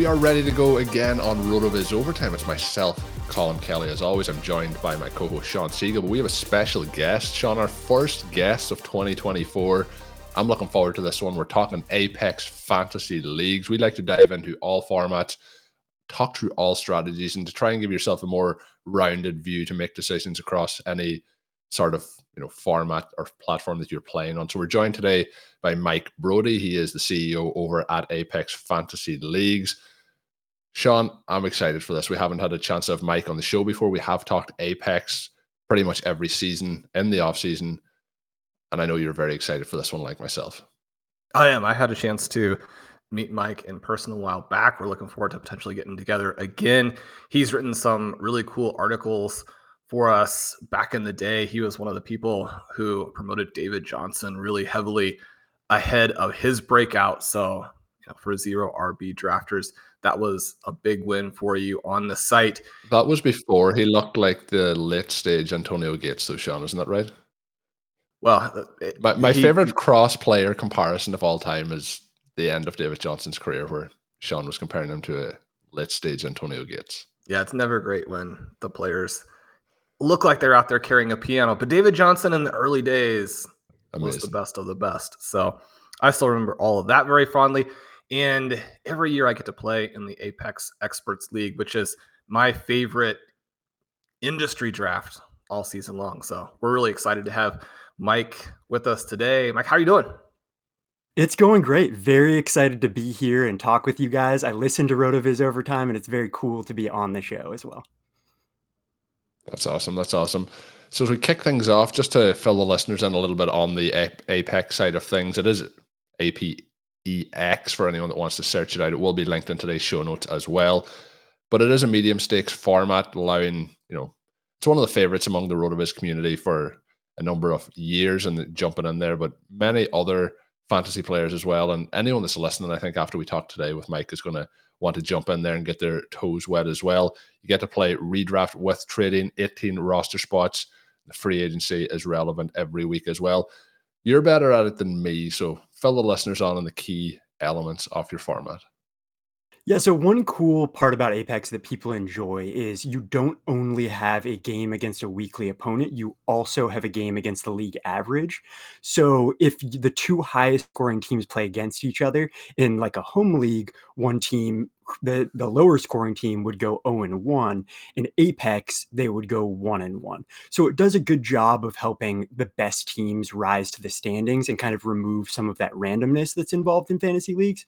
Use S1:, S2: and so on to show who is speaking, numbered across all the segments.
S1: We are ready to go again on RotoViz Overtime. It's myself, Colm Kelly. As always, I'm joined by my co-host Shawn Siegele. But we have a special guest, Shawn, our first guest of 2024. I'm looking forward to this one. We're talking Apex Fantasy Leagues. We like to dive into all formats, talk through all strategies, and to try and give yourself a more rounded view to make decisions across any sort of you know format or platform that you're playing on. So we're joined today by Mike Braude. He is the CEO over at Apex Fantasy Leagues. Shawn, I'm excited for this. We haven't had a chance to have Mike on the show before. We have talked Apex pretty much every season in the off season, and I know you're very excited for this one, like myself.
S2: I am. I had a chance to meet Mike in person a while back. We're looking forward to potentially getting together again. He's written some really cool articles for us back in the day. He was one of the people who promoted David Johnson really heavily ahead of his breakout. So, you know, for zero RB drafters, that was a big win for you on the site.
S1: That was before he looked like the late stage Antonio Gates, though, Shawn, isn't that right?
S2: Well, it,
S1: My, my
S2: he-
S1: favorite cross player comparison of all time is the end of David Johnson's career, where Shawn was comparing him to a late stage Antonio Gates.
S2: Yeah, it's never great when the players look like they're out there carrying a piano. But David Johnson in the early days was the best of the best. So I still remember all of that very fondly. And every year I get to play in the Apex Experts League, which is my favorite industry draft all season long. So we're really excited to have Mike with us today. Mike, how are you doing?
S3: It's going great. Very excited to be here and talk with you guys. I listen to RotoViz Overtime, and it's very cool to be on the show as well.
S1: That's awesome. That's awesome. So as we kick things off, just to fill the listeners in a little bit on the Apex side of things, it is APEX for anyone that wants to search it out. It will be linked in today's show notes as well. But it is a medium stakes format, allowing you know it's one of the favorites among the Rotoviz community for a number of years and jumping in there. But many other fantasy players as well, and anyone that's listening, I think after we talk today with Mike is going to want to jump in there and get their toes wet as well. You get to play redraft with trading, 18 roster spots. The free agency is relevant every week as well. You're better at it than me, so the listeners on on the key elements of your format.
S3: Yeah, so one cool part about Apex that people enjoy is you don't only have a game against a weekly opponent, you also have a game against the league average. So if the two highest scoring teams play against each other in like a home league, one team the the lower scoring team would go 0 and 1 in apex they would go 1 and 1 so it does a good job of helping the best teams rise to the standings and kind of remove some of that randomness that's involved in fantasy leagues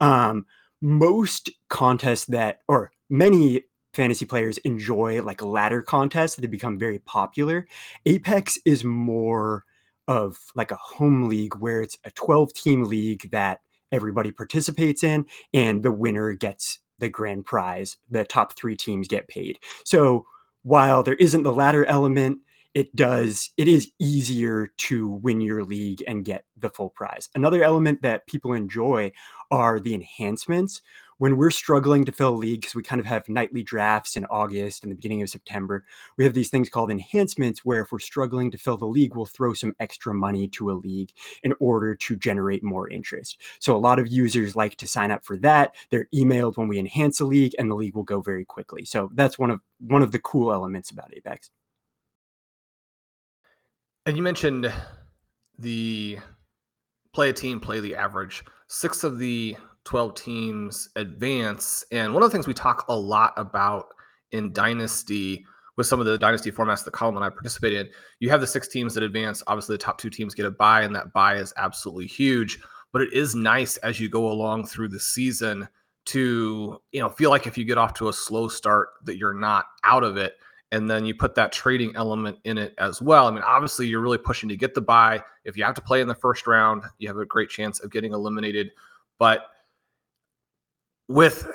S3: um most contests that or many fantasy players enjoy like ladder contests that become very popular apex is more of like a home league where it's a 12 team league that everybody participates in and the winner gets the grand prize. The top three teams get paid. So while there isn't the ladder element it does it is easier to win your league and get the full prize. Another element that people enjoy are the enhancements when we're struggling to fill a league because we kind of have nightly drafts in August and the beginning of September, we have these things called enhancements where if we're struggling to fill the league, we'll throw some extra money to a league in order to generate more interest. So a lot of users like to sign up for that. They're emailed when we enhance a league and the league will go very quickly. So that's one of one of the cool elements about Apex.
S2: And you mentioned the play a team, play the average. Six of the 12 teams advance. And one of the things we talk a lot about in Dynasty with some of the Dynasty formats that Colm and I participate in, you have the six teams that advance. Obviously, the top two teams get a buy, and that buy is absolutely huge. But it is nice as you go along through the season to you know feel like if you get off to a slow start that you're not out of it and then you put that trading element in it as well. I mean, obviously, you're really pushing to get the buy. If you have to play in the first round, you have a great chance of getting eliminated. But with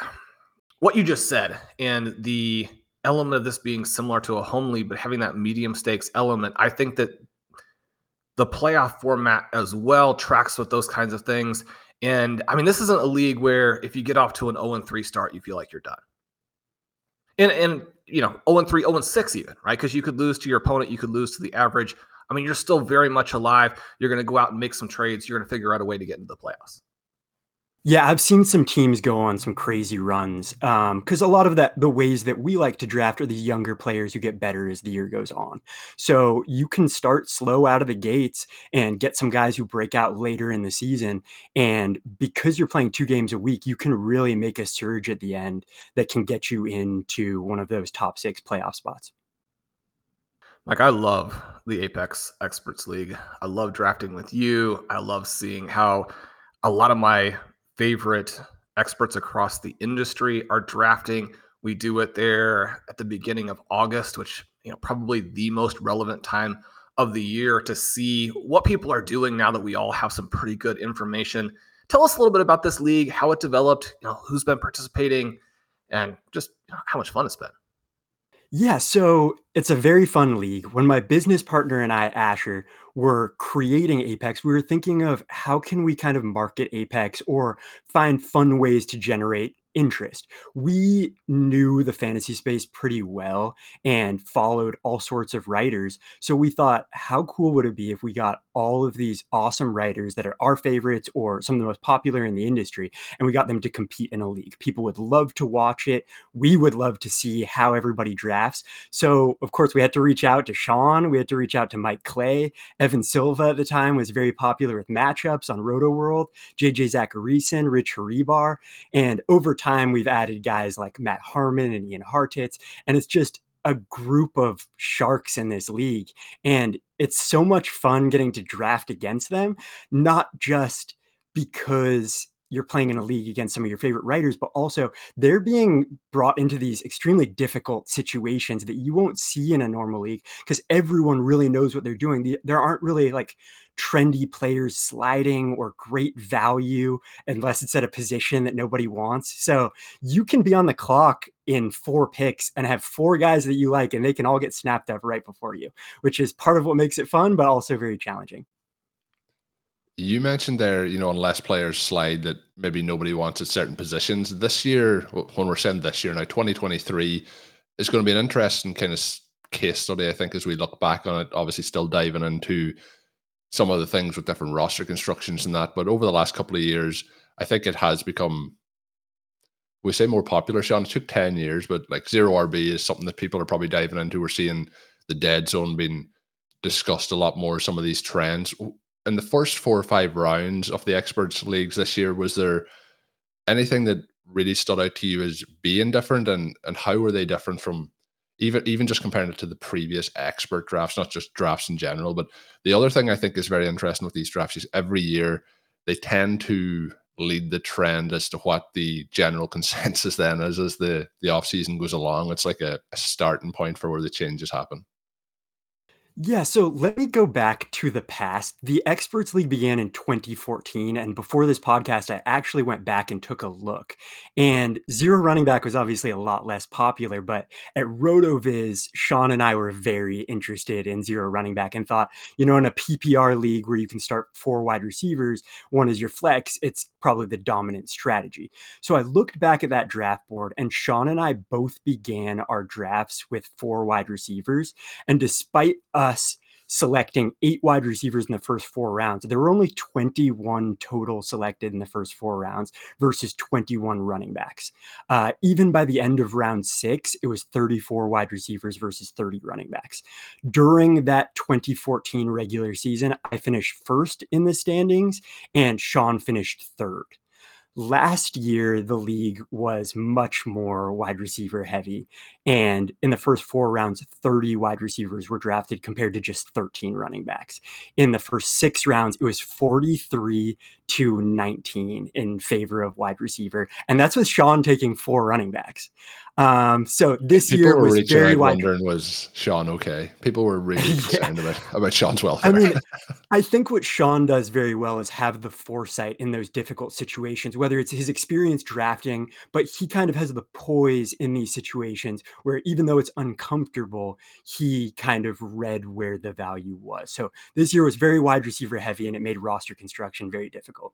S2: what you just said and the element of this being similar to a home league, but having that medium stakes element, I think that the playoff format as well tracks with those kinds of things. And I mean, this isn't a league where if you get off to an 0 3 start, you feel like you're done. And, and you know, 0 3, 0 6 even, right? Because you could lose to your opponent, you could lose to the average. I mean, you're still very much alive. You're going to go out and make some trades. You're going to figure out a way to get into the playoffs.
S3: Yeah, I've seen some teams go on some crazy runs. Um, because a lot of that, the ways that we like to draft are these younger players who get better as the year goes on. So you can start slow out of the gates and get some guys who break out later in the season. And because you're playing two games a week, you can really make a surge at the end that can get you into one of those top six playoff spots.
S2: Like I love the Apex Experts League. I love drafting with you. I love seeing how a lot of my favorite experts across the industry are drafting. We do it there at the beginning of August, which you know probably the most relevant time of the year to see what people are doing now that we all have some pretty good information. Tell us a little bit about this league, how it developed, you know, who's been participating, and just how much fun it's been.
S3: Yeah, so it's a very fun league. When my business partner and I, Asher, were creating Apex, we were thinking of how can we kind of market Apex or find fun ways to generate interest. We knew the fantasy space pretty well and followed all sorts of writers. So we thought, how cool would it be if we got all of these awesome writers that are our favorites or some of the most popular in the industry and we got them to compete in a league? People would love to watch it. We would love to see how everybody drafts. So, of course, we had to reach out to Shawn. We had to reach out to Mike Clay. Evan Silva at the time was very popular with matchups on Roto Rotoworld, JJ Zachariason, Rich Hribar. And over we've added guys like Matt Harmon and Ian Hartitz, and it's just a group of sharks in this league. And it's so much fun getting to draft against them, not just because you're playing in a league against some of your favorite writers, but also they're being brought into these extremely difficult situations that you won't see in a normal league because everyone really knows what they're doing. There aren't really like trendy players sliding or great value unless it's at a position that nobody wants. So you can be on the clock in four picks and have four guys that you like, and they can all get snapped up right before you, which is part of what makes it fun, but also very challenging.
S1: You mentioned there, you know, unless players slide that maybe nobody wants at certain positions. This year, when we're saying this year now, 2023 is going to be an interesting kind of case study, I think, as we look back on it. Obviously, still diving into some of the things with different roster constructions and that. But over the last couple of years, I think it has become we say more popular, Shawn. It took 10 years, but like zero RB is something that people are probably diving into. We're seeing the dead zone being discussed a lot more, some of these trends. In the first four or five rounds of the experts leagues this year, was there anything that really stood out to you as being different and and how were they different from even even just comparing it to the previous expert drafts, not just drafts in general. But the other thing I think is very interesting with these drafts is every year they tend to lead the trend as to what the general consensus then is as the the off season goes along. It's like a, a starting point for where the changes happen.
S3: Yeah, so let me go back to the past. The Experts League began in 2014. And before this podcast, I actually went back and took a look. And zero running back was obviously a lot less popular. But at RotoViz, Shawn and I were very interested in zero running back and thought, you know, in a PPR league where you can start four wide receivers, one is your flex, it's probably the dominant strategy. So I looked back at that draft board, and Shawn and I both began our drafts with four wide receivers. And despite us selecting eight wide receivers in the first four rounds. There were only 21 total selected in the first four rounds versus 21 running backs. Uh, even by the end of round six, it was 34 wide receivers versus 30 running backs. During that 2014 regular season, I finished first in the standings and Shawn finished third. Last year, the league was much more wide receiver heavy. And in the first four rounds, 30 wide receivers were drafted compared to just 13 running backs. In the first six rounds, it was 43 to 19 in favor of wide receiver. And that's with Shawn taking four running backs. Um, so this
S1: People
S3: year was
S1: reaching
S3: very wide.
S1: wondering was Shawn okay? People were really
S3: Yeah.
S1: concerned about, about Shawn's welfare.
S3: I mean, I think what Shawn does very well is have the foresight in those difficult situations, whether it's his experience drafting, but he kind of has the poise in these situations where even though it's uncomfortable, he kind of read where the value was. So this year was very wide receiver heavy and it made roster construction very difficult.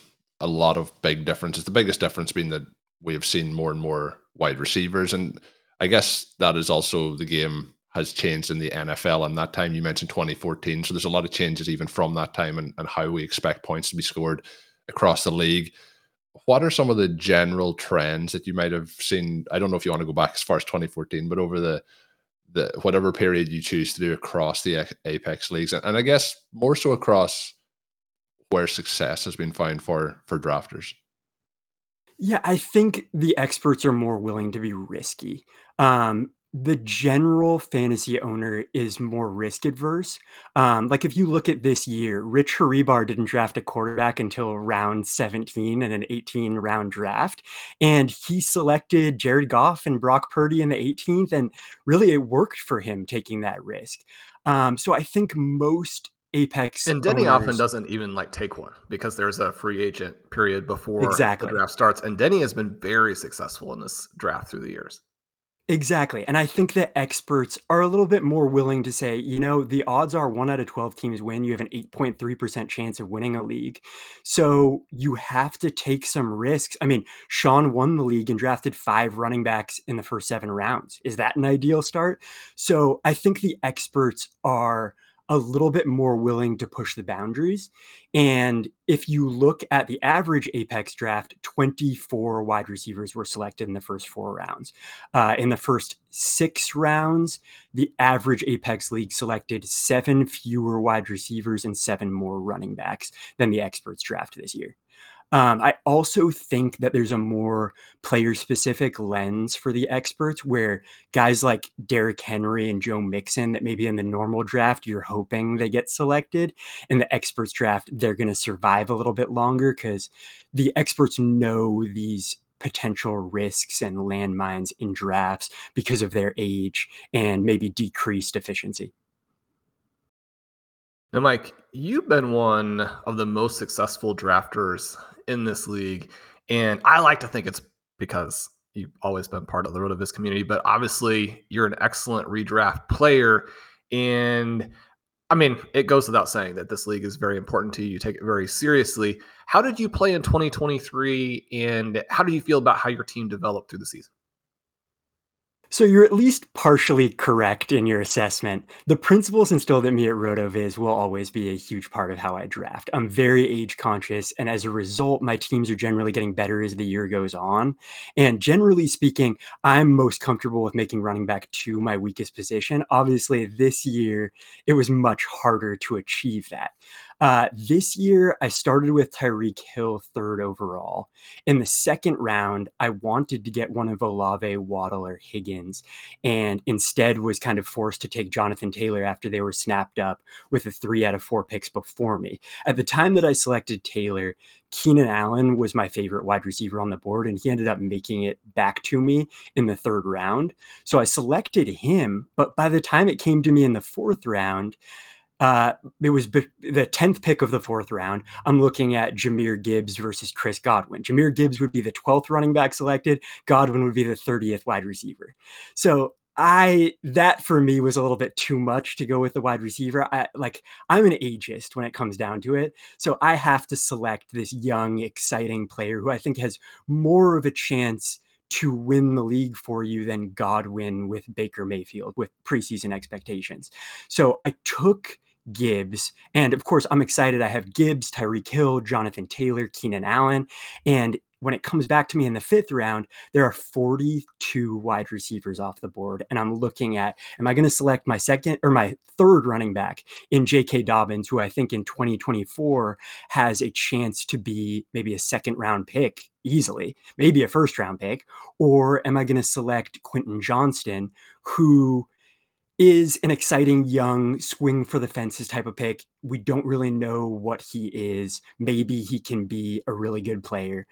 S1: a lot of big differences. The biggest difference being that we have seen more and more wide receivers. And I guess that is also the game has changed in the NFL. And that time you mentioned 2014. So there's a lot of changes even from that time and, and how we expect points to be scored across the league. What are some of the general trends that you might have seen? I don't know if you want to go back as far as 2014, but over the the whatever period you choose to do across the Apex leagues, and, and I guess more so across where success has been found for for drafters.
S3: Yeah, I think the experts are more willing to be risky. Um, the general fantasy owner is more risk adverse. Um, like if you look at this year, Rich Hribar didn't draft a quarterback until round 17 in an 18 round draft. And he selected Jared Goff and Brock Purdy in the 18th. And really, it worked for him taking that risk. Um, so I think most Apex
S2: and Denny
S3: owners,
S2: often doesn't even like take one because there's a free agent period before
S3: Exactly.
S2: the draft starts. And Denny has been very successful in this draft through the years.
S3: Exactly. And I think that experts are a little bit more willing to say, you know, the odds are one out of 12 teams win. You have an 8.3% chance of winning a league. So you have to take some risks. I mean, Shawn won the league and drafted five running backs in the first seven rounds. Is that an ideal start? So I think the experts are a little bit more willing to push the boundaries. And if you look at the average Apex draft, 24 wide receivers were selected in the first four rounds. Uh, in the first six rounds, the average Apex League selected seven fewer wide receivers and seven more running backs than the experts draft this year. Um, I also think that there's a more player specific lens for the experts where guys like Derrick Henry and Joe Mixon, that maybe in the normal draft, you're hoping they get selected. In the experts draft, they're going to survive a little bit longer because the experts know these potential risks and landmines in drafts because of their age and maybe decreased efficiency.
S2: Now, Mike, you've been one of the most successful drafters in this league. And I like to think it's because you've always been part of the RotoViz community, but obviously you're an excellent redraft player. And I mean, it goes without saying that this league is very important to you. You take it very seriously. How did you play in 2023? And how do you feel about how your team developed through the season?
S3: So you're at least partially correct in your assessment. The principles instilled in me at RotoViz will always be a huge part of how I draft. I'm very age conscious, and as a result, my teams are generally getting better as the year goes on. And generally speaking, I'm most comfortable with making running back two my weakest position. Obviously, this year it was much harder to achieve that. Uh, this year, I started with Tyreek Hill third overall. In the second round, I wanted to get one of Olave, Waddle, or Higgins, and instead was kind of forced to take Jonathan Taylor after they were snapped up with the three out of four picks before me. At the time that I selected Taylor, Keenan Allen was my favorite wide receiver on the board, and he ended up making it back to me in the third round. So I selected him, but by the time it came to me in the fourth round, uh, it was the 10th pick of the fourth round. I'm looking at Jahmyr Gibbs versus Chris Godwin. Jahmyr Gibbs would be the 12th running back selected. Godwin would be the 30th wide receiver. So I that for me was a little bit too much to go with the wide receiver. I like I'm an ageist when it comes down to it. So I have to select this young, exciting player who I think has more of a chance to win the league for you than Godwin with Baker Mayfield with preseason expectations. So I took Gibbs. And of course, I'm excited. I have Gibbs, Tyreek Hill, Jonathan Taylor, Keenan Allen. And when it comes back to me in the fifth round, there are 42 wide receivers off the board. And I'm looking at, am I going to select my second or my third running back in J.K. Dobbins, who I think in 2024 has a chance to be maybe a second round pick easily, maybe a first round pick? Or am I going to select Quentin Johnston, who is an exciting young swing for the fences type of pick. We don't really know what he is. Maybe he can be a really good player.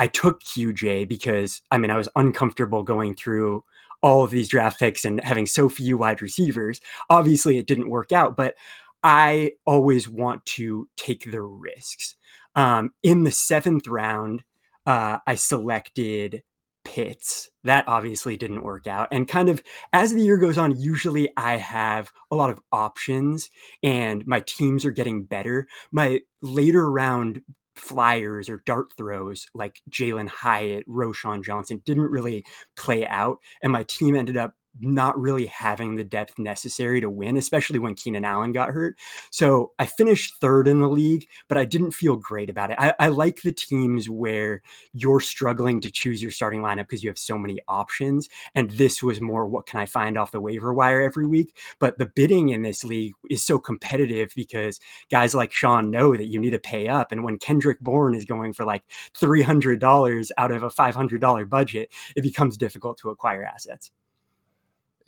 S3: I took QJ because I mean I was uncomfortable going through all of these draft picks and having so few wide receivers. Obviously it didn't work out, but I always want to take the risks. Um, in the seventh round, uh, I selected Pitts. That obviously didn't work out. And kind of as the year goes on, usually I have a lot of options and my teams are getting better. My later round flyers or dart throws like Jalin Hyatt, Roschon Johnson didn't really play out. And my team ended up not really having the depth necessary to win, especially when Keenan Allen got hurt. So I finished third in the league, but I didn't feel great about it. I, I like the teams where you're struggling to choose your starting lineup because you have so many options. And this was more what can I find off the waiver wire every week? But the bidding in this league is so competitive because guys like Shawn know that you need to pay up. And when Kendrick Bourne is going for like $300 out of a $500 budget, it becomes difficult to acquire assets.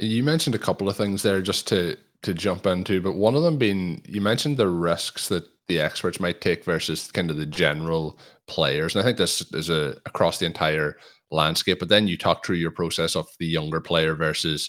S1: You mentioned a couple of things there just to to jump into, but one of them being you mentioned the risks that the experts might take versus kind of the general players. And I think this is a across the entire landscape. But then you talk through your process of the younger player versus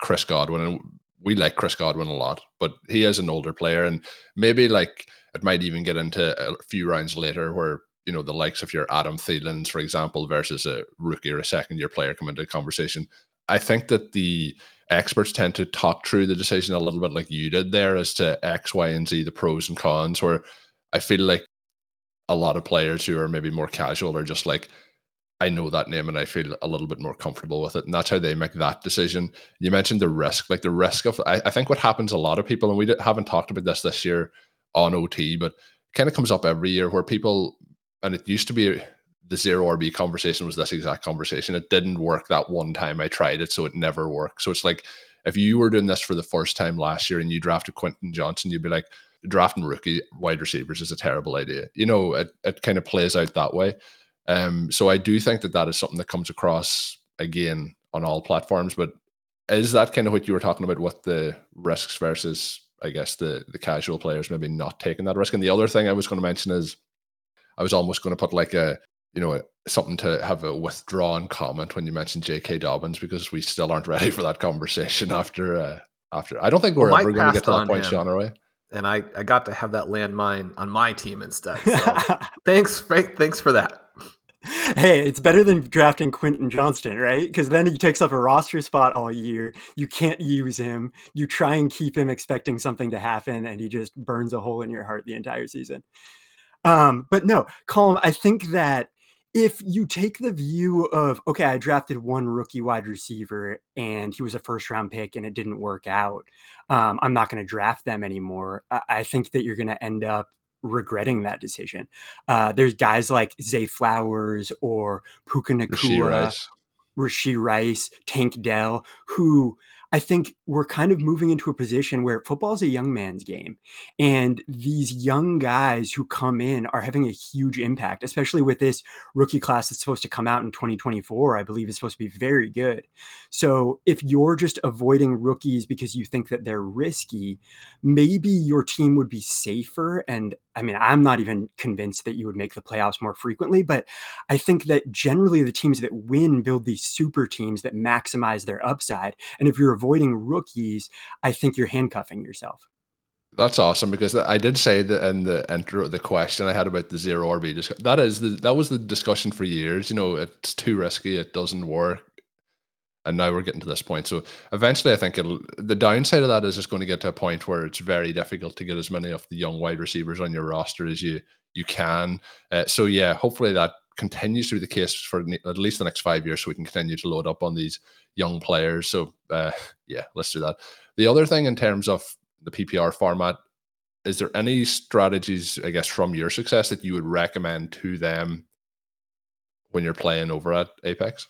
S1: Chris Godwin. And we like Chris Godwin a lot, but he is an older player, and maybe like it might even get into a few rounds later where you know the likes of your Adam Thielens, for example, versus a rookie or a second year player come into the conversation. I think that the experts tend to talk through the decision a little bit like you did there as to X, Y, and Z, the pros and cons. Where I feel like a lot of players who are maybe more casual are just like, I know that name and I feel a little bit more comfortable with it. And that's how they make that decision. You mentioned the risk, like the risk of, I, I think what happens a lot of people, and we haven't talked about this this year on OT, but kind of comes up every year where people, and it used to be the zero RB conversation was this exact conversation. It didn't work that one time I tried it, so it never worked. So it's like if you were doing this for the first time last year and you drafted Quentin Johnston, you'd be like, drafting rookie wide receivers is a terrible idea. You know, it, it kind of plays out that way. Um, so I do think that that is something that comes across again on all platforms. But is that kind of what you were talking about? What the risks versus, I guess, the the casual players maybe not taking that risk? And the other thing I was going to mention is, I was almost going to put like a, you know, something to have a withdrawn comment when you mentioned J.K. Dobbins because we still aren't ready for that conversation after. Uh, after I don't think we're well, ever going to get to that point, him. Shawn, are we?
S2: and I, I got to have that landmine on my team instead. So thanks, thanks for that.
S3: Hey, it's better than drafting Quentin Johnston, right? Because then he takes up a roster spot all year. You can't use him. You try and keep him expecting something to happen, and he just burns a hole in your heart the entire season. Um, but no, Colm, I think that if you take the view of okay i drafted one rookie wide receiver and he was a first round pick and it didn't work out um, i'm not going to draft them anymore I, I, think that you're going to end up regretting that decision. Uh, there's guys like zay flowers or puka nacua Rashee Rice, Tank Dell, who I think we're kind of moving into a position where football is a young man's game. And these young guys who come in are having a huge impact, especially with this rookie class that's supposed to come out in 2024. I believe is supposed to be very good. So if you're just avoiding rookies because you think that they're risky, maybe your team would be safer. And I mean, I'm not even convinced that you would make the playoffs more frequently, but I think that generally the teams that win build these super teams that maximize their upside. And if you're avoiding rookies, I think you're handcuffing yourself.
S1: That's awesome because I did say that in the intro, the question I had about the zero RB. Just that is the that was the discussion for years. You know, it's too risky. It doesn't work. And now we're getting to this point. So eventually, I think it'll. The downside of that is it's going to get to a point where it's very difficult to get as many of the young wide receivers on your roster as you you can. Uh, so yeah, hopefully that continues to be the case for at least the next five years, so we can continue to load up on these young players. So uh, yeah, let's do that. The other thing in terms of the PPR format, is there any strategies, I guess, from your success that you would recommend to them when you're playing over at Apex?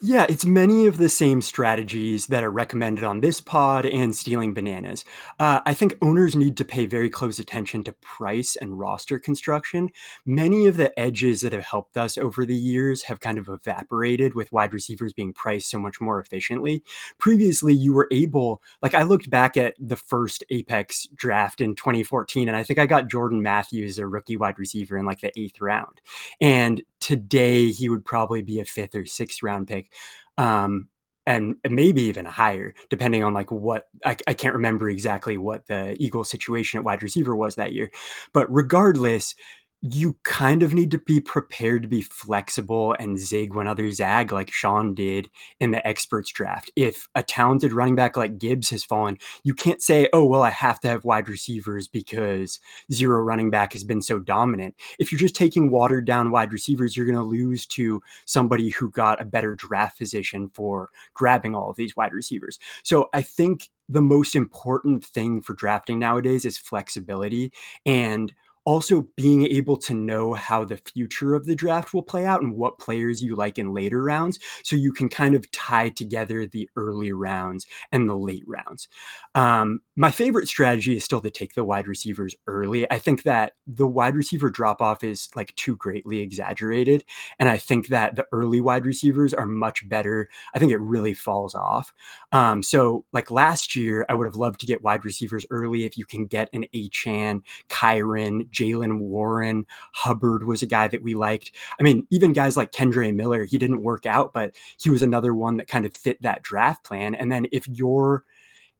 S3: Yeah, it's many of the same strategies that are recommended on this pod and stealing bananas. Uh, I think owners need to pay very close attention to price and roster construction. Many of the edges that have helped us over the years have kind of evaporated with wide receivers being priced so much more efficiently. Previously, you were able, like, I looked back at the first Apex draft in 2014, and I think I got Jordan Matthews, a rookie wide receiver, in like the eighth round. And today, he would probably be a fifth or sixth round pick um, and, maybe even higher, depending on like what I, I can't remember exactly what the Eagles situation at wide receiver was that year. But regardless, you kind of need to be prepared to be flexible and zig when others zag, like Shawn did in the experts draft. If a talented running back like Gibbs has fallen, you can't say, oh, well, I have to have wide receivers because zero running back has been so dominant. If you're just taking watered down wide receivers, you're going to lose to somebody who got a better draft position for grabbing all of these wide receivers. So I think the most important thing for drafting nowadays is flexibility. And also being able to know how the future of the draft will play out and what players you like in later rounds so you can kind of tie together the early rounds and the late rounds. Um, my favorite strategy is still to take the wide receivers early. I think that the wide receiver drop off is like too greatly exaggerated and i think that the early wide receivers are much better. I think it really falls off. Um, so like last year i would have loved to get wide receivers early if you can get an Achane kyren Jaylen Warren, Hubbard was a guy that we liked. I mean, even guys like Kendre Miller, he didn't work out, but he was another one that kind of fit that draft plan. And then if you're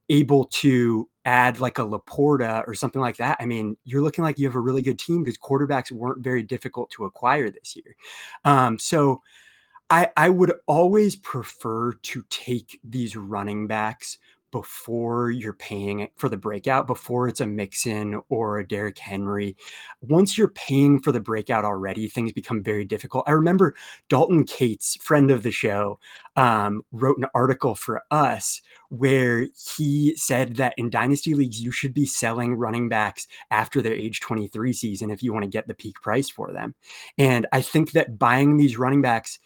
S3: able to add like a Laporta or something like that, I mean, you're looking like you have a really good team because quarterbacks weren't very difficult to acquire this year. Um, so I, I would always prefer to take these running backs before you're paying for the breakout, before it's a Mixon or a Derrick Henry. Once you're paying for the breakout already, things become very difficult. I remember Dalton Cates, friend of the show, um, wrote an article for us where he said that in dynasty leagues, you should be selling running backs after their age 23 season if you want to get the peak price for them. And I think that buying these running backs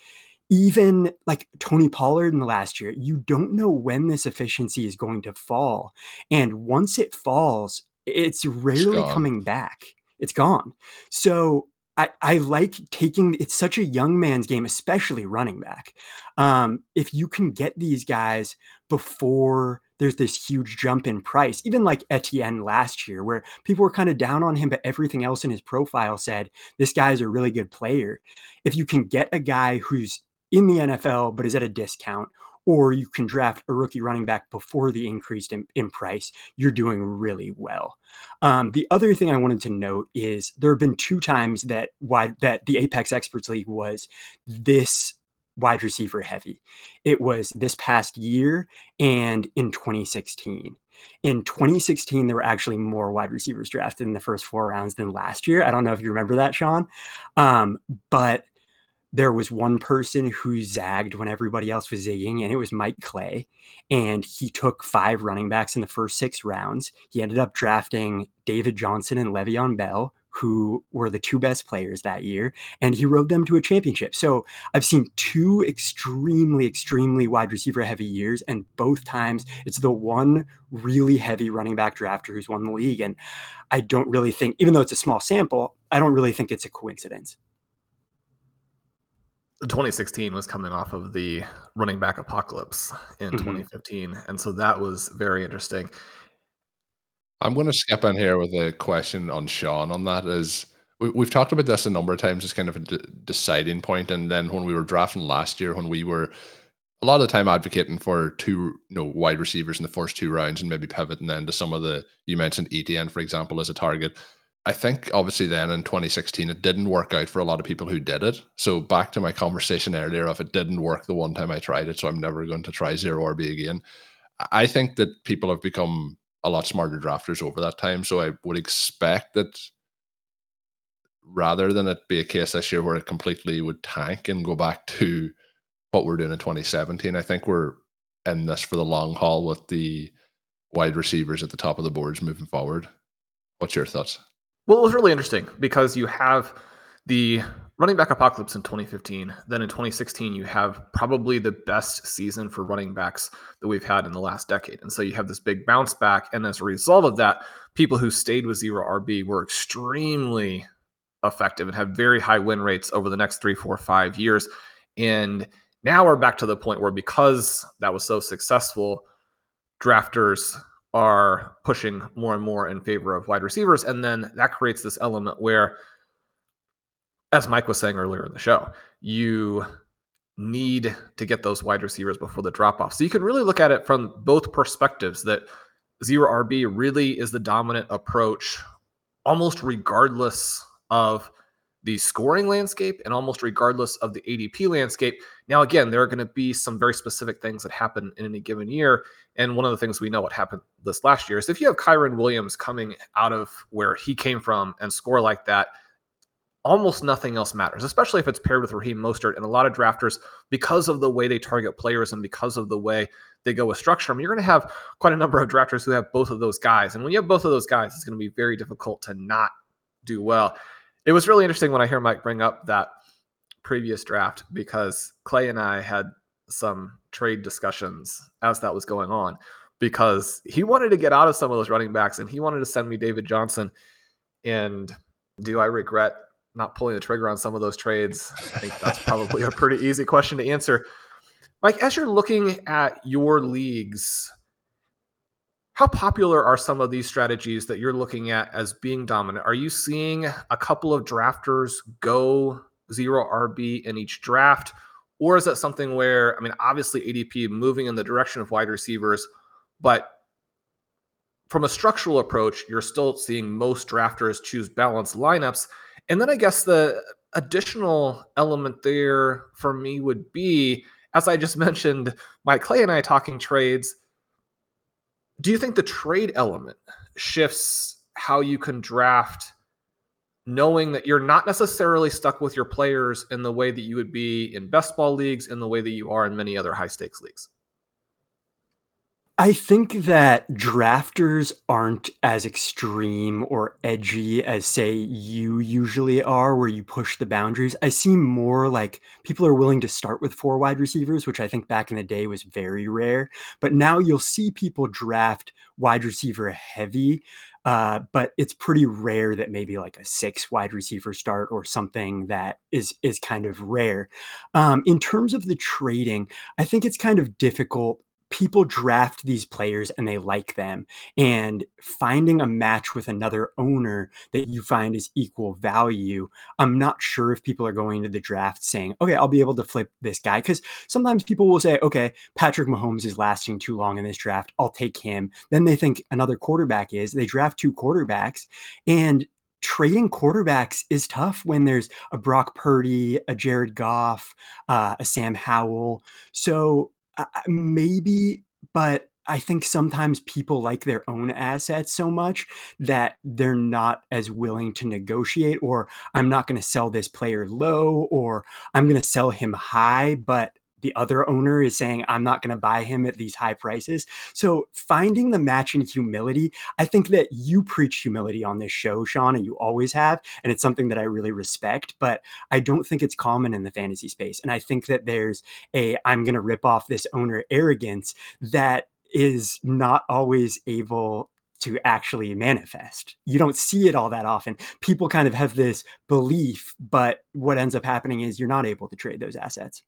S3: even like Tony Pollard in the last year, you don't know when this efficiency is going to fall. And once it falls, it's rarely it's coming back. It's gone. So I, I like taking it's such a young man's game, especially running back. Um, if you can get these guys before there's this huge jump in price, even like Etienne last year, where people were kind of down on him, but everything else in his profile said this guy is a really good player. If you can get a guy who's in the NFL, but is at a discount, or you can draft a rookie running back before the increase in, in price, you're doing really well. Um, the other thing I wanted to note is there have been two times that wide that the Apex Experts League was this wide receiver heavy. It was this past year and in 2016. In 2016, there were actually more wide receivers drafted in the first four rounds than last year. I don't know if you remember that, Shawn. Um, but there was one person who zagged when everybody else was zigging, and it was Mike Clay. And he took five running backs in the first six rounds. He ended up drafting David Johnson and Le'Veon Bell, who were the two best players that year, and he rode them to a championship. So I've seen two extremely, extremely wide receiver heavy years, and both times it's the one really heavy running back drafter who's won the league. And I don't really think, even though it's a small sample, I don't really think it's a coincidence.
S2: 2016 was coming off of the running back apocalypse in mm-hmm. 2015 and so that was very interesting
S1: i'm going to skip in here with a question on shawn on that is we, have talked about this a number of times as kind of a de- deciding point and then when we were drafting last year when we were a lot of the time advocating for two you know wide receivers in the first two rounds and maybe pivoting then to some of the you mentioned Etienne for example as a target I think obviously then in 2016 it didn't work out for a lot of people who did it. So back to my conversation earlier of it didn't work the one time I tried it, so I'm never going to try zero RB again. I think that people have become a lot smarter drafters over that time. So I would expect that rather than it be a case this year where it completely would tank and go back to what we're doing in 2017, I think we're in this for the long haul with the wide receivers at the top of the boards moving forward. What's your thoughts?
S2: Well, it was really interesting because you have the running back apocalypse in 2015. Then in 2016, you have probably the best season for running backs that we've had in the last decade. And so you have this big bounce back. And as a result of that, people who stayed with zero RB were extremely effective and have very high win rates over the next three, four, five years. And now we're back to the point where because that was so successful, drafters are pushing more and more in favor of wide receivers. And then that creates this element where, as Mike was saying earlier in the show, you need to get those wide receivers before the drop off. So you can really look at it from both perspectives that zero RB really is the dominant approach, almost regardless of the scoring landscape and almost regardless of the ADP landscape. Now, again, there are going to be some very specific things that happen in any given year. And one of the things we know what happened this last year is if you have Kyren Williams coming out of where he came from and score like that, almost nothing else matters, especially if it's paired with Raheem Mostert. And a lot of drafters, because of the way they target players and because of the way they go with structure, I mean, you're going to have quite a number of drafters who have both of those guys. And when you have both of those guys, it's going to be very difficult to not do well it was really interesting when I hear Mike bring up that previous draft because Clay and I had some trade discussions as that was going on because he wanted to get out of some of those running backs and he wanted to send me David Johnson. And do I regret not pulling the trigger on some of those trades? I think that's probably a pretty easy question to answer. Mike, as you're looking at your leagues, how popular are some of these strategies that you're looking at as being dominant? Are you seeing a couple of drafters go zero RB in each draft? Or is that something where, I mean, obviously ADP moving in the direction of wide receivers, but from a structural approach, you're still seeing most drafters choose balanced lineups. And then I guess the additional element there for me would be, as I just mentioned, my Clay and I talking trades. Do you think the trade element shifts how you can draft, knowing that you're not necessarily stuck with your players in the way that you would be in best ball leagues, in the way that you are in many other high stakes leagues?
S3: I think that drafters aren't as extreme or edgy as, say, you usually are, where you push the boundaries. I see more like people are willing to start with four wide receivers, which I think back in the day was very rare. But now you'll see people draft wide receiver heavy. Uh, but it's pretty rare that maybe like a six wide receiver start or something that is is kind of rare. Um, in terms of the trading, I think it's kind of difficult people draft these players and they like them and finding a match with another owner that you find is equal value i'm not sure if people are going to the draft saying okay i'll be able to flip this guy because sometimes people will say okay patrick mahomes is lasting too long in this draft i'll take him then they think another quarterback is they draft two quarterbacks and trading quarterbacks is tough when there's a Brock Purdy, a Jared Goff, uh, a Sam Howell. So maybe, but I think sometimes people like their own assets so much that they're not as willing to negotiate, or I'm not going to sell this player low, or I'm going to sell him high, but the other owner is saying i'm not going to buy him at these high prices so finding the match in humility i think that you preach humility on this show shawn and you always have and it's something that i really respect but i don't think it's common in the fantasy space and i think that there's a i'm going to rip off this owner arrogance that is not always able to actually manifest. You don't see it all that often. People kind of have this belief, but what ends up happening is you're not able to trade those assets.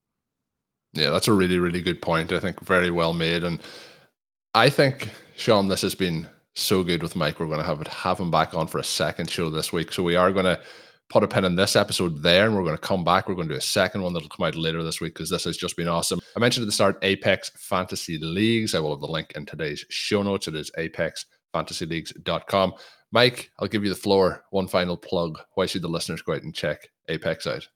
S1: Yeah, that's a really, really good point. I think very well made. And I think, Shawn, this has been so good with Mike. We're going to have have him back on for a second show this week. So we are going to put a pin in this episode there, and we're going to come back. We're going to do a second one that'll come out later this week because this has just been awesome. I mentioned at the start Apex Fantasy Leagues. I will have the link in today's show notes. It is apexfantasyleagues.com. Mike, I'll give you the floor. One final plug. Why should the listeners go out and check Apex out?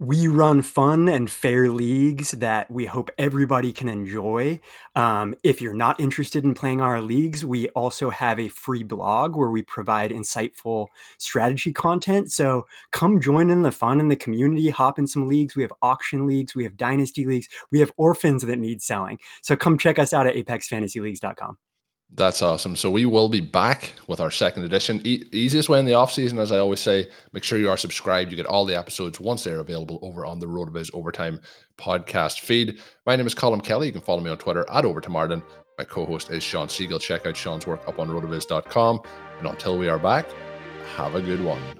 S3: We run fun and fair leagues that we hope everybody can enjoy. Um, if you're not interested in playing our leagues, we also have a free blog where we provide insightful strategy content. So come join in the fun in the community, hop in some leagues. We have auction leagues, we have dynasty leagues, we have orphans that need selling. So come check us out at apexfantasyleagues.com.
S1: That's awesome. So we will be back with our second edition. E- easiest way in the off season, as I always say, make sure you are subscribed. You get all the episodes once they're available over on the RotoViz Overtime podcast feed. My name is Colm Kelly. You can follow me on Twitter at OvertimeIreland. My co-host is Shawn Siegele. Check out Shawn's work up on rotoviz.com. And until we are back, have a good one.